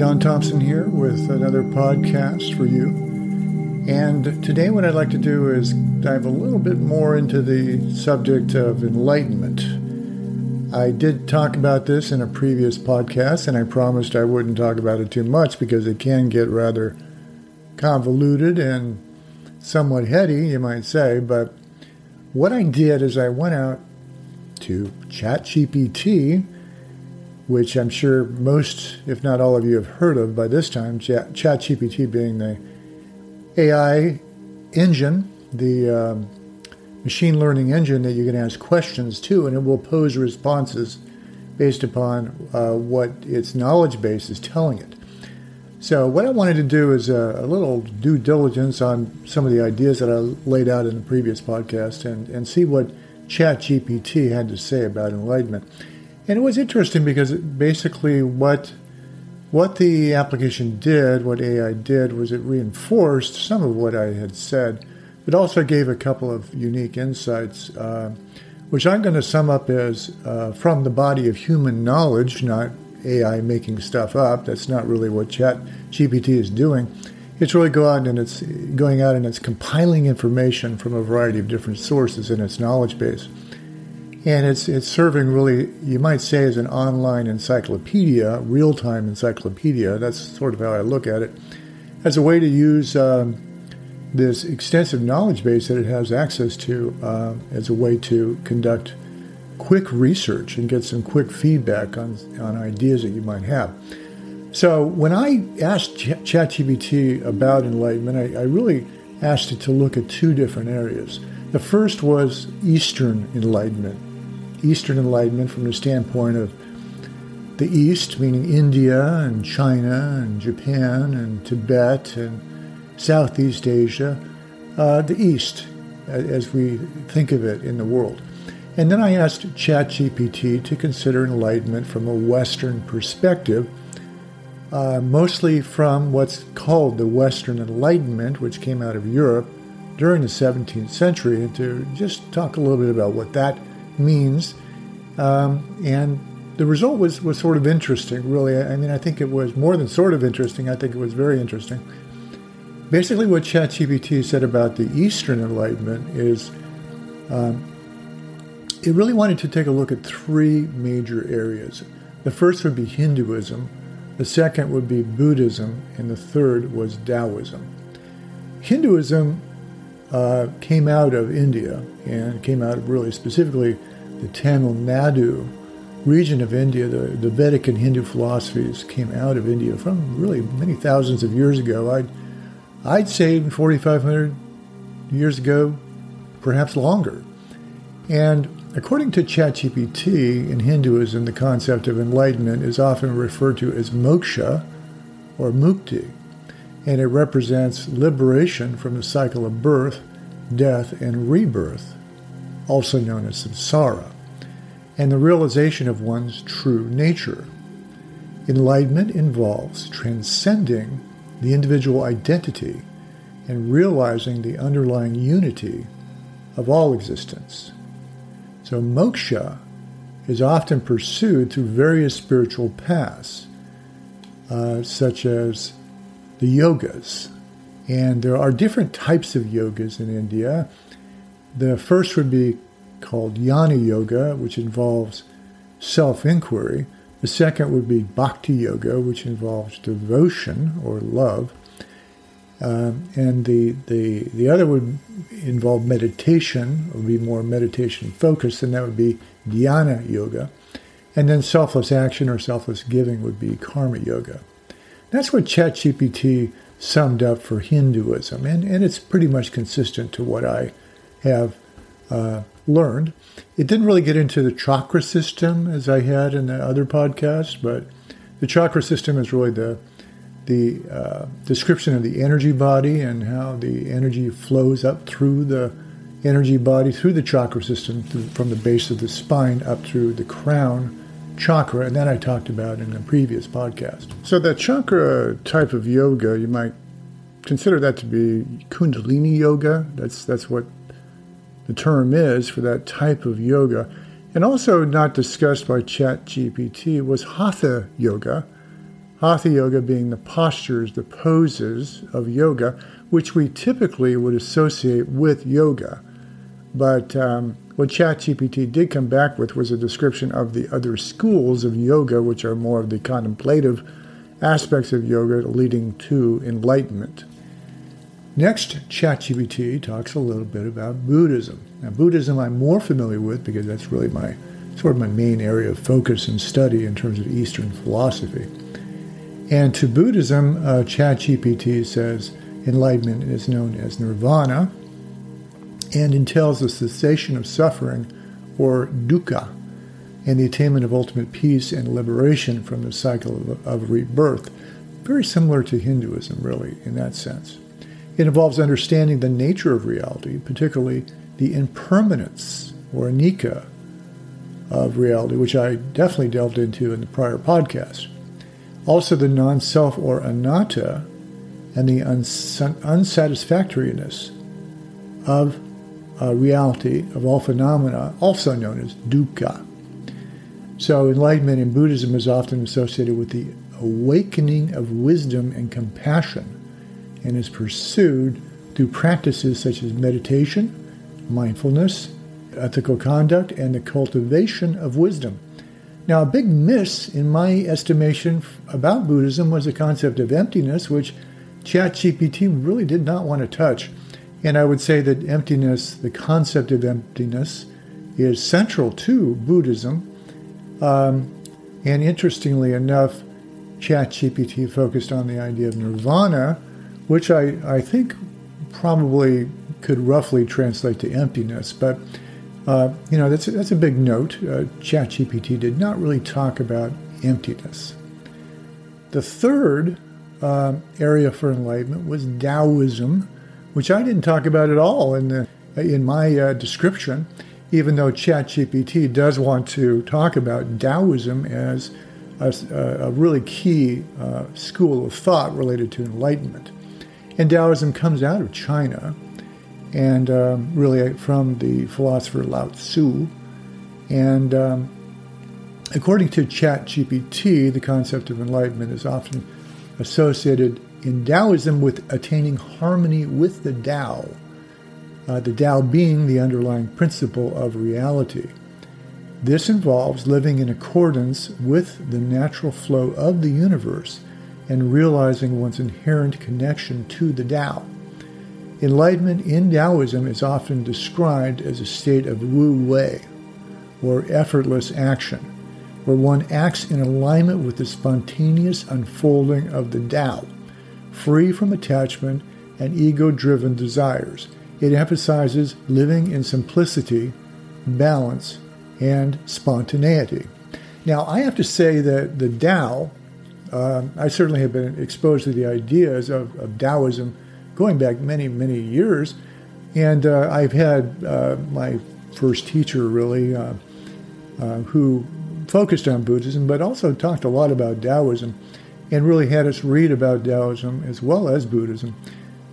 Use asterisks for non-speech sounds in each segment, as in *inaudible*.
Don Thompson here with another podcast for you. And today, what I'd like to do is dive a little bit more into the subject of enlightenment. I did talk about this in a previous podcast, and I promised I wouldn't talk about it too much because it can get rather convoluted and somewhat heady, you might say. But what I did is I went out to ChatGPT which I'm sure most, if not all of you, have heard of by this time. ChatGPT being the AI engine, the um, machine learning engine that you can ask questions to, and it will pose responses based upon uh, what its knowledge base is telling it. So, what I wanted to do is a, a, little due diligence on some of the ideas that I laid out in the previous podcast and, and see what ChatGPT had to say about enlightenment. And it was interesting because basically what what the application did, what AI did, was it reinforced some of what I had said, but also gave a couple of unique insights, uh, which I'm going to sum up as uh, from the body of human knowledge, not AI making stuff up. That's not really what Chat GPT is doing. It's really go out and it's going out and it's compiling information from a variety of different sources in its knowledge base and it's it's serving really you might say as an online encyclopedia, real time encyclopedia. That's sort of how I look at it, as a way to use um, this extensive knowledge base that it has access to uh, as a way to conduct quick research and get some quick feedback on on ideas that you might have. So when I asked Ch- ChatGPT about enlightenment, I, I really asked it to look at two different areas. The first was Eastern Enlightenment, Eastern Enlightenment from the standpoint of the East, meaning India and China and Japan and Tibet and Southeast Asia, uh, the East as we think of it in the world. And then I asked ChatGPT to consider enlightenment from a Western perspective, uh, mostly from what's called the Western Enlightenment, which came out of Europe during the 17th century, and to just talk a little bit about what that means. Um, and the result was, was sort of interesting, really. I mean, I think it was more than sort of interesting, I think it was very interesting. Basically, what ChatGPT said about the Eastern Enlightenment is um, it really wanted to take a look at three major areas. The first would be Hinduism, the second would be Buddhism, and the third was Taoism. Hinduism uh, came out of India and came out really specifically the Tamil Nadu region of India, the, the Vedic and Hindu philosophies came out of India from really many thousands of years ago. I'd, I'd say 4,500 years ago, perhaps longer. And according to ChatGPT, in Hinduism, the concept of enlightenment is often referred to as moksha or mukti, and it represents liberation from the cycle of birth, death, and rebirth also known as samsara, and the realization of one's true nature. Enlightenment involves transcending the individual identity and realizing the underlying unity of all existence. So, moksha is often pursued through various spiritual paths, uh, such as the yogas. And there are different types of yogas in India. The first would be called Jnana Yoga, which involves self inquiry. The second would be Bhakti Yoga, which involves devotion or love. Um, and the, the, the other would involve meditation, would be more meditation focused, and that would be Dhyana Yoga. And then selfless action or selfless giving would be Karma Yoga. That's what ChatGPT summed up for Hinduism, and, and it's pretty much consistent to what I have uh, learned. It didn't really get into the chakra system as I had in the other podcast, but the chakra system is really the the uh, description of the energy body and how the energy flows up through the energy body through the chakra system from the base of the spine up through the crown chakra, and that I talked about in a previous podcast. So that chakra type of yoga, you might consider that to be Kundalini yoga. That's that's what the term is for that type of yoga. And also not discussed by ChatGPT was Hatha yoga. Hatha yoga being the postures, the poses of yoga, which we typically would associate with yoga. But um, what ChatGPT did come back with was a description of the other schools of yoga, which are more of the contemplative aspects of yoga leading to enlightenment. Next, ChatGPT talks a little bit about Buddhism. Now, Buddhism I'm more familiar with because that's really my sort of my main area of focus and study in terms of Eastern philosophy. And to Buddhism, uh, ChatGPT says enlightenment is known as nirvana and entails the cessation of suffering or dukkha and the attainment of ultimate peace and liberation from the cycle of, of rebirth. Very similar to Hinduism, really, in that sense. It involves understanding the nature of reality, particularly the impermanence or anicca of reality, which I definitely delved into in the prior podcast. Also, the non self or anatta and the uns- unsatisfactoriness of uh, reality, of all phenomena, also known as dukkha. So, enlightenment in Buddhism is often associated with the awakening of wisdom and compassion and is pursued through practices such as meditation, mindfulness, ethical conduct, and the cultivation of wisdom. Now, a big miss in my estimation about Buddhism was the concept of emptiness, which ChatGPT really did not want to touch. And I would say that emptiness, the concept of emptiness, is central to Buddhism. Um, and interestingly enough, ChatGPT focused on the idea of nirvana, which I, I think probably could roughly translate to emptiness. But uh, you know, that's that's a big note. Uh, ChatGPT did not really talk about emptiness. The third uh, area for enlightenment was Taoism, which I didn't talk about at all in the in my uh, description. Even though ChatGPT does want to talk about Taoism as a, a really key uh, school of thought related to enlightenment, and Taoism comes out of China and um, really from the philosopher Lao Tzu. And um, according to ChatGPT, the concept of enlightenment is often associated in Taoism with attaining harmony with the Tao, uh, the Tao being the underlying principle of reality. This involves living in accordance with the natural flow of the universe and realizing one's inherent connection to the Tao. Enlightenment in Taoism is often described as a state of wu wei, or effortless action, where one acts in alignment with the spontaneous unfolding of the Tao, free from attachment and ego driven desires. It emphasizes living in simplicity, balance, and spontaneity. Now, I have to say that the Tao, uh, I certainly have been exposed to the ideas of, of Taoism going back many, many years. And uh, I've had uh, my first teacher, really, uh, uh, who focused on Buddhism, but also talked a lot about Taoism and really had us read about Taoism as well as Buddhism.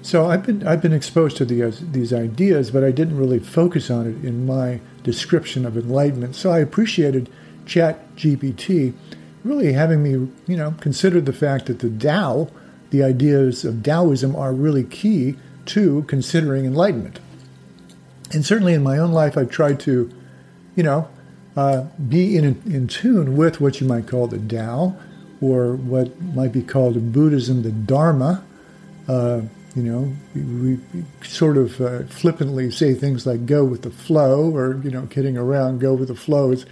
So I've been, I've been exposed to these, these ideas, but I didn't really focus on it in my description of enlightenment. So I appreciated Chat GPT really having me, you know, consider the fact that the Tao the ideas of Taoism are really key to considering enlightenment. And certainly in my own life, I've tried to, you know, uh, be in, in tune with what you might call the Tao, or what might be called in Buddhism the Dharma. Uh, you know, we, we sort of uh, flippantly say things like "go with the flow," or you know, kidding around, "go with the flow." It's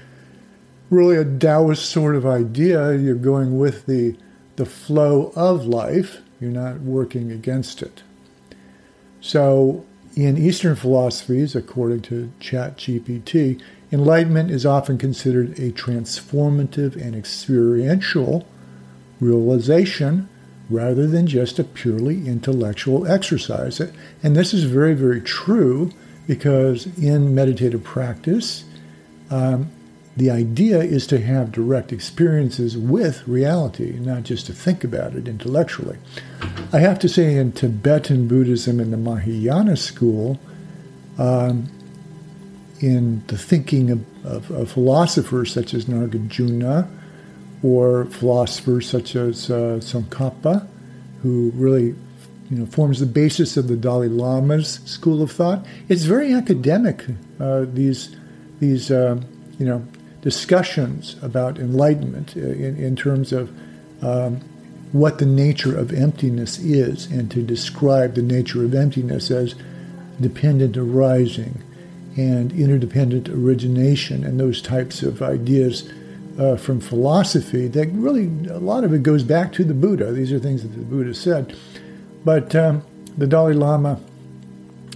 really a Taoist sort of idea. You're going with the the flow of life, you're not working against it. So, in Eastern philosophies, according to ChatGPT, enlightenment is often considered a transformative and experiential realization rather than just a purely intellectual exercise. And this is very, very true because in meditative practice, um, the idea is to have direct experiences with reality, not just to think about it intellectually. I have to say, in Tibetan Buddhism in the Mahayana school, um, in the thinking of, of, of, philosophers such as Nagarjuna or philosophers such as uh, Tsongkhapa, who really you know, forms the basis of the Dalai Lama's school of thought. It's very academic. Uh, these these uh, you know discussions about enlightenment uh, in, in terms of um, what the nature of emptiness is, and to describe the nature of emptiness as dependent arising and interdependent origination and those types of ideas uh, from philosophy that really a lot of it goes back to the Buddha. These are things that the Buddha said. But um, the Dalai Lama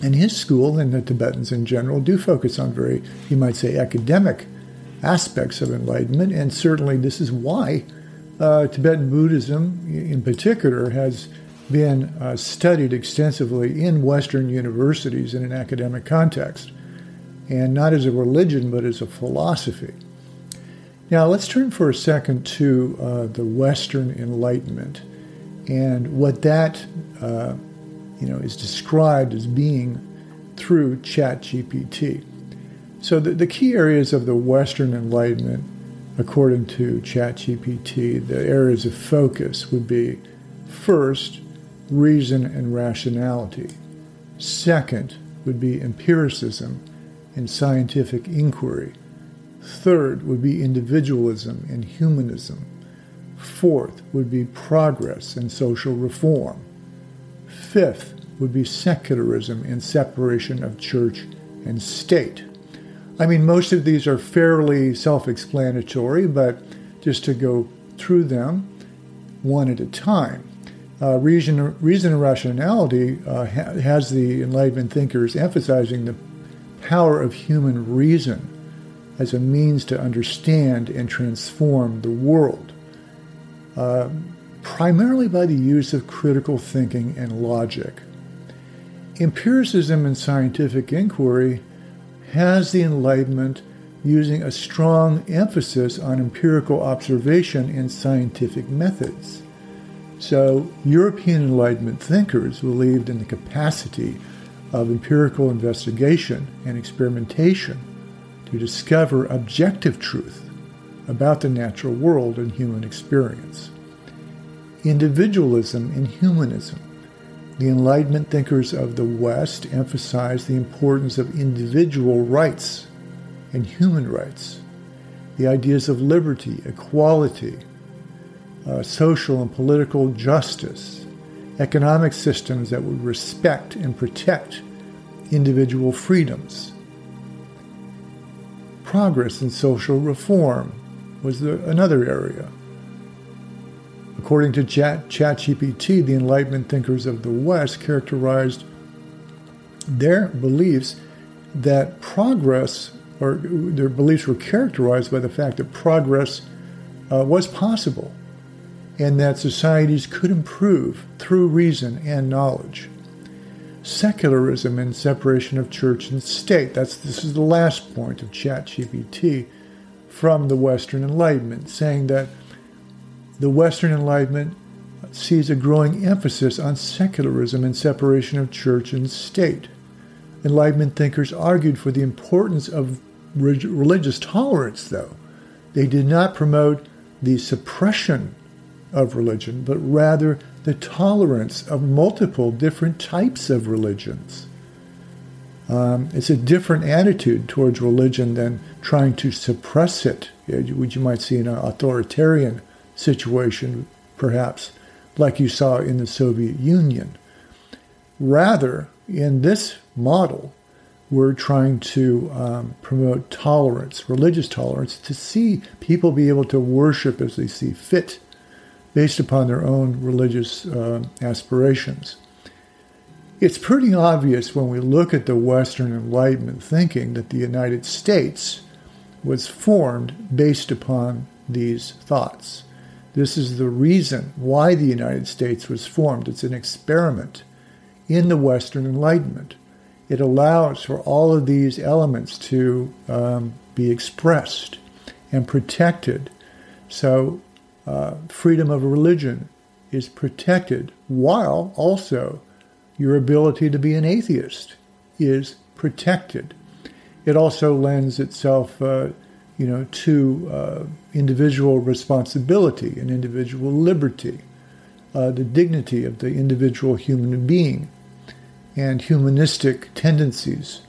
and his school and the Tibetans in general do focus on very, you might say, academic aspects of enlightenment. And certainly this is why uh, Tibetan Buddhism in particular has been uh, studied extensively in Western universities in an academic context, and not as a religion, but as a philosophy. Now, let's turn for a second to uh, the Western Enlightenment and what that uh, you know, is described as being through ChatGPT. So, the, the key areas of the Western Enlightenment, according to ChatGPT, the areas of focus would be first, reason and rationality. Second would be empiricism and scientific inquiry. Third would be individualism and humanism. Fourth would be progress and social reform. Fifth would be secularism and separation of church and state. I mean, most of these are fairly self explanatory, but just to go through them one at a time. Uh, reason, reason and rationality uh, ha- has the Enlightenment thinkers emphasizing the power of human reason as a means to understand and transform the world, uh, primarily by the use of critical thinking and logic. Empiricism and scientific inquiry has the Enlightenment using a strong emphasis on empirical observation and scientific methods. So, European Enlightenment thinkers believed in the capacity of empirical investigation and experimentation to discover objective truth about the natural world and human experience. Individualism and humanism. The Enlightenment thinkers of the West emphasized the importance of individual rights and human rights, the ideas of liberty, equality, uh, social and political justice, economic systems that would respect and protect individual freedoms. Progress in social reform was the, another area. According to Chat, ChatGPT, the Enlightenment thinkers of the West characterized their beliefs that progress, or their beliefs were characterized by the fact that progress uh, was possible and that societies could improve through reason and knowledge. Secularism and separation of church and state. That's this is the last point of ChatGPT from the Western Enlightenment, saying that the Western Enlightenment sees a growing emphasis on secularism and separation of church and state. Enlightenment thinkers argued for the importance of religious tolerance, though. They did not promote the suppression of religion, but rather the tolerance of multiple different types of religions. Um, it's a different attitude towards religion than trying to suppress it, which you might see in an authoritarian situation, perhaps, like you saw in the Soviet Union. Rather, in this model, we're trying to um, promote tolerance, religious tolerance, to see people be able to worship as they see fit based upon their own religious uh, aspirations. It's pretty obvious when we look at the Western Enlightenment thinking that the United States was formed based upon these thoughts. This is the reason why the United States was formed. It's an experiment in the Western Enlightenment. It allows for all of these elements to um, be expressed and protected. So uh, freedom of religion is protected, while also your ability to be an atheist is protected. It also lends itself, uh, you know, to uh, individual responsibility and individual liberty, uh, the dignity of the individual human being, and humanistic tendencies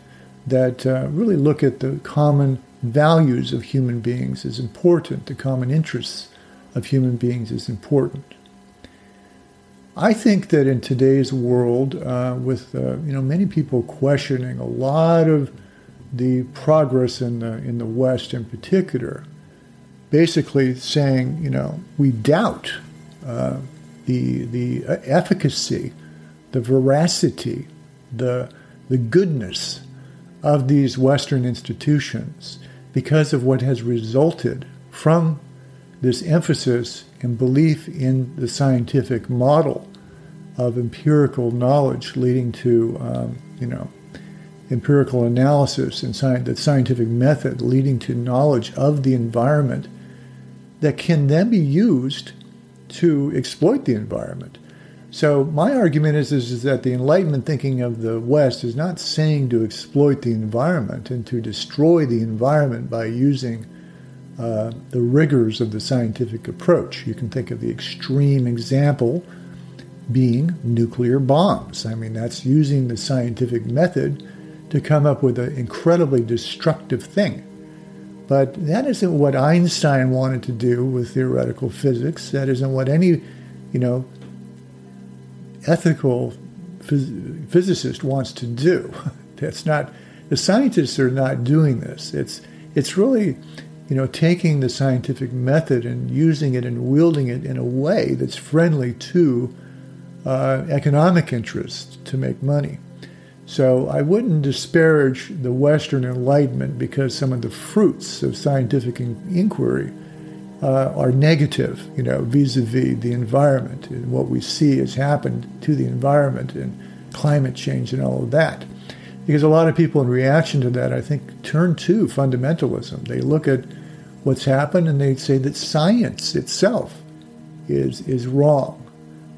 that uh, really look at the common values of human beings as important, the common interests of human beings is important. I think that in today's world, uh, with uh, you know many people questioning a lot of the progress in the in the West in particular, basically saying you know we doubt uh, the the efficacy, the veracity, the the goodness of these Western institutions because of what has resulted from this emphasis and belief in the scientific model of empirical knowledge leading to, um, you know, empirical analysis and sci- the scientific method leading to knowledge of the environment that can then be used to exploit the environment. So my argument is, is, is, that the Enlightenment thinking of the West is not saying to exploit the environment and to destroy the environment by using uh, the rigors of the scientific approach. You can think of the extreme example being nuclear bombs. I mean, that's using the scientific method to come up with an incredibly destructive thing. But that isn't what Einstein wanted to do with theoretical physics. That isn't what any, you know, ethical phys- physicist wants to do. *laughs* That's not the scientists are not doing this. It's it's really you know taking the scientific method and using it and wielding it in a way that's friendly to uh, economic interests to make money. So I wouldn't disparage the Western Enlightenment because some of the fruits of scientific in- inquiry uh, are negative, you know, vis-a-vis the environment and what we see has happened to the environment and climate change and all of that. Because a lot of people, in reaction to that, I think, turn to fundamentalism. They look at what's happened and they say that science itself is is wrong,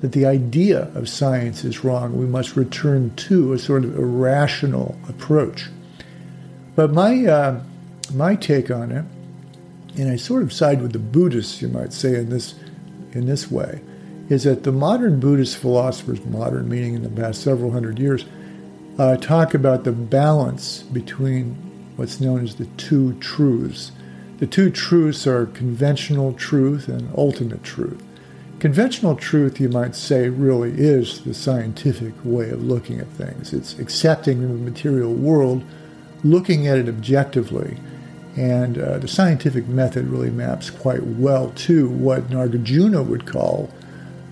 that the idea of science is wrong. We must return to a sort of irrational approach. But my uh, my take on it and I sort of side with the Buddhists, you might say, in this in this way, is that the modern Buddhist philosophers, modern meaning in the past several hundred years, uh, talk about the balance between what's known as the two truths. The two truths are conventional truth and ultimate truth. Conventional truth, you might say, really is the scientific way of looking at things. It's accepting the material world, looking at it objectively, and uh, the scientific method really maps quite well to what Nagarjuna would call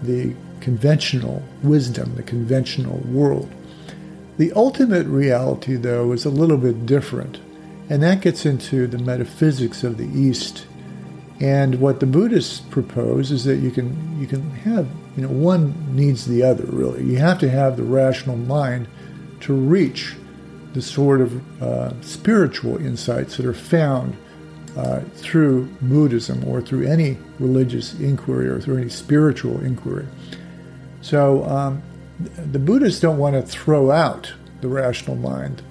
the conventional wisdom, the conventional world. The ultimate reality, though, is a little bit different, and that gets into the metaphysics of the East. And what the Buddhists propose is that you can you can have you know one needs the other really. You have to have the rational mind to reach the sort of uh, spiritual insights that are found uh, through Buddhism or through any religious inquiry or through any spiritual inquiry. So um, the Buddhists don't want to throw out the rational mind.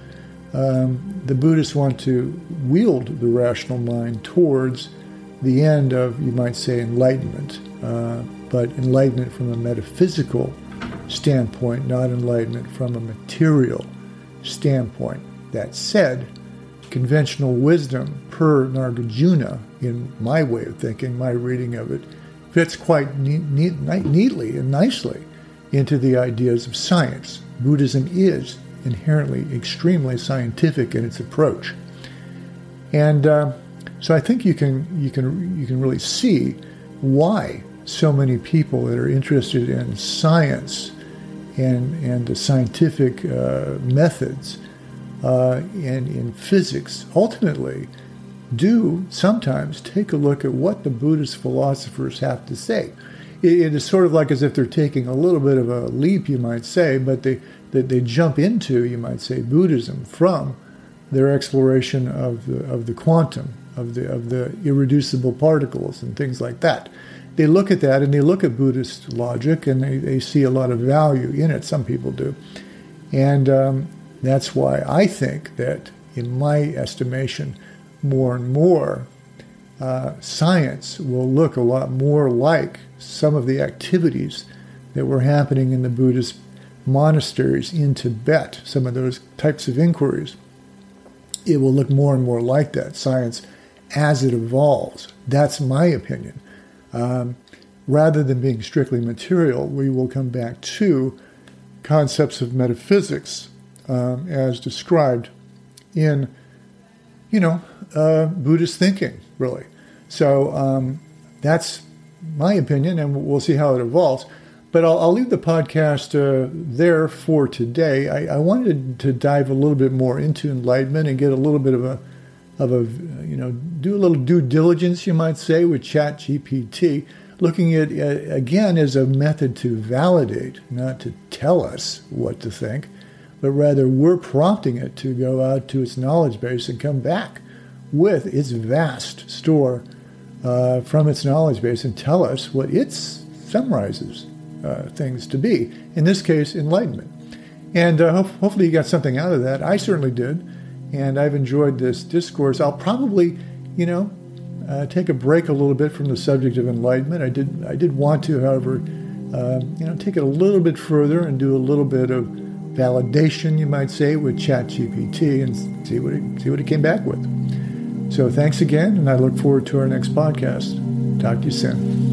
Um, the Buddhists want to wield the rational mind towards the end of, you might say, enlightenment, uh, but enlightenment from a metaphysical standpoint, not enlightenment from a material standpoint. That said, conventional wisdom per Nagarjuna, in my way of thinking, my reading of it, fits quite neat, neat, neatly and nicely into the ideas of science. Buddhism is inherently extremely scientific in its approach, and uh, so I think you can you can you can really see why so many people that are interested in science and, and the scientific uh, methods uh, and in physics ultimately do sometimes take a look at what the Buddhist philosophers have to say. it, it is sort of like as if they're taking a little bit of a leap, you might say, but they, they, they jump into, you might say, Buddhism from their exploration of the, of the quantum, of the, of the irreducible particles and things like that they look at that and they look at Buddhist logic and they, they see a lot of value in it. Some people do. And um, that's why I think that, in my estimation, more and more uh, science will look a lot more like some of the activities that were happening in the Buddhist monasteries in Tibet, some of those types of inquiries. It will look more and more like that science as it evolves. That's my opinion. Um, rather than being strictly material, we will come back to concepts of metaphysics um, as described in, you know, uh, Buddhist thinking, really. So um, that's my opinion, and we'll see how it evolves. But I'll, I'll leave the podcast uh, there for today. I, I, wanted to dive a little bit more into enlightenment and get a little bit of a, of a, you know, do a little due diligence, you might say, with Chat GPT, looking at uh, again as a method to validate, not to tell us what to think, but rather we're prompting it to go out to its knowledge base and come back with its vast store uh, from its knowledge base and tell us what it summarizes uh, things to be. In this case, enlightenment. And uh, ho- hopefully, you got something out of that. I certainly did. And I've enjoyed this discourse. I'll probably, you know, uh, take a break a little bit from the subject of enlightenment. I did, I did want to, however, uh, you know, take it a little bit further and do a little bit of validation, you might say, with ChatGPT and see what it, see what it came back with. So thanks again, and I look forward to our next podcast. Talk to you soon.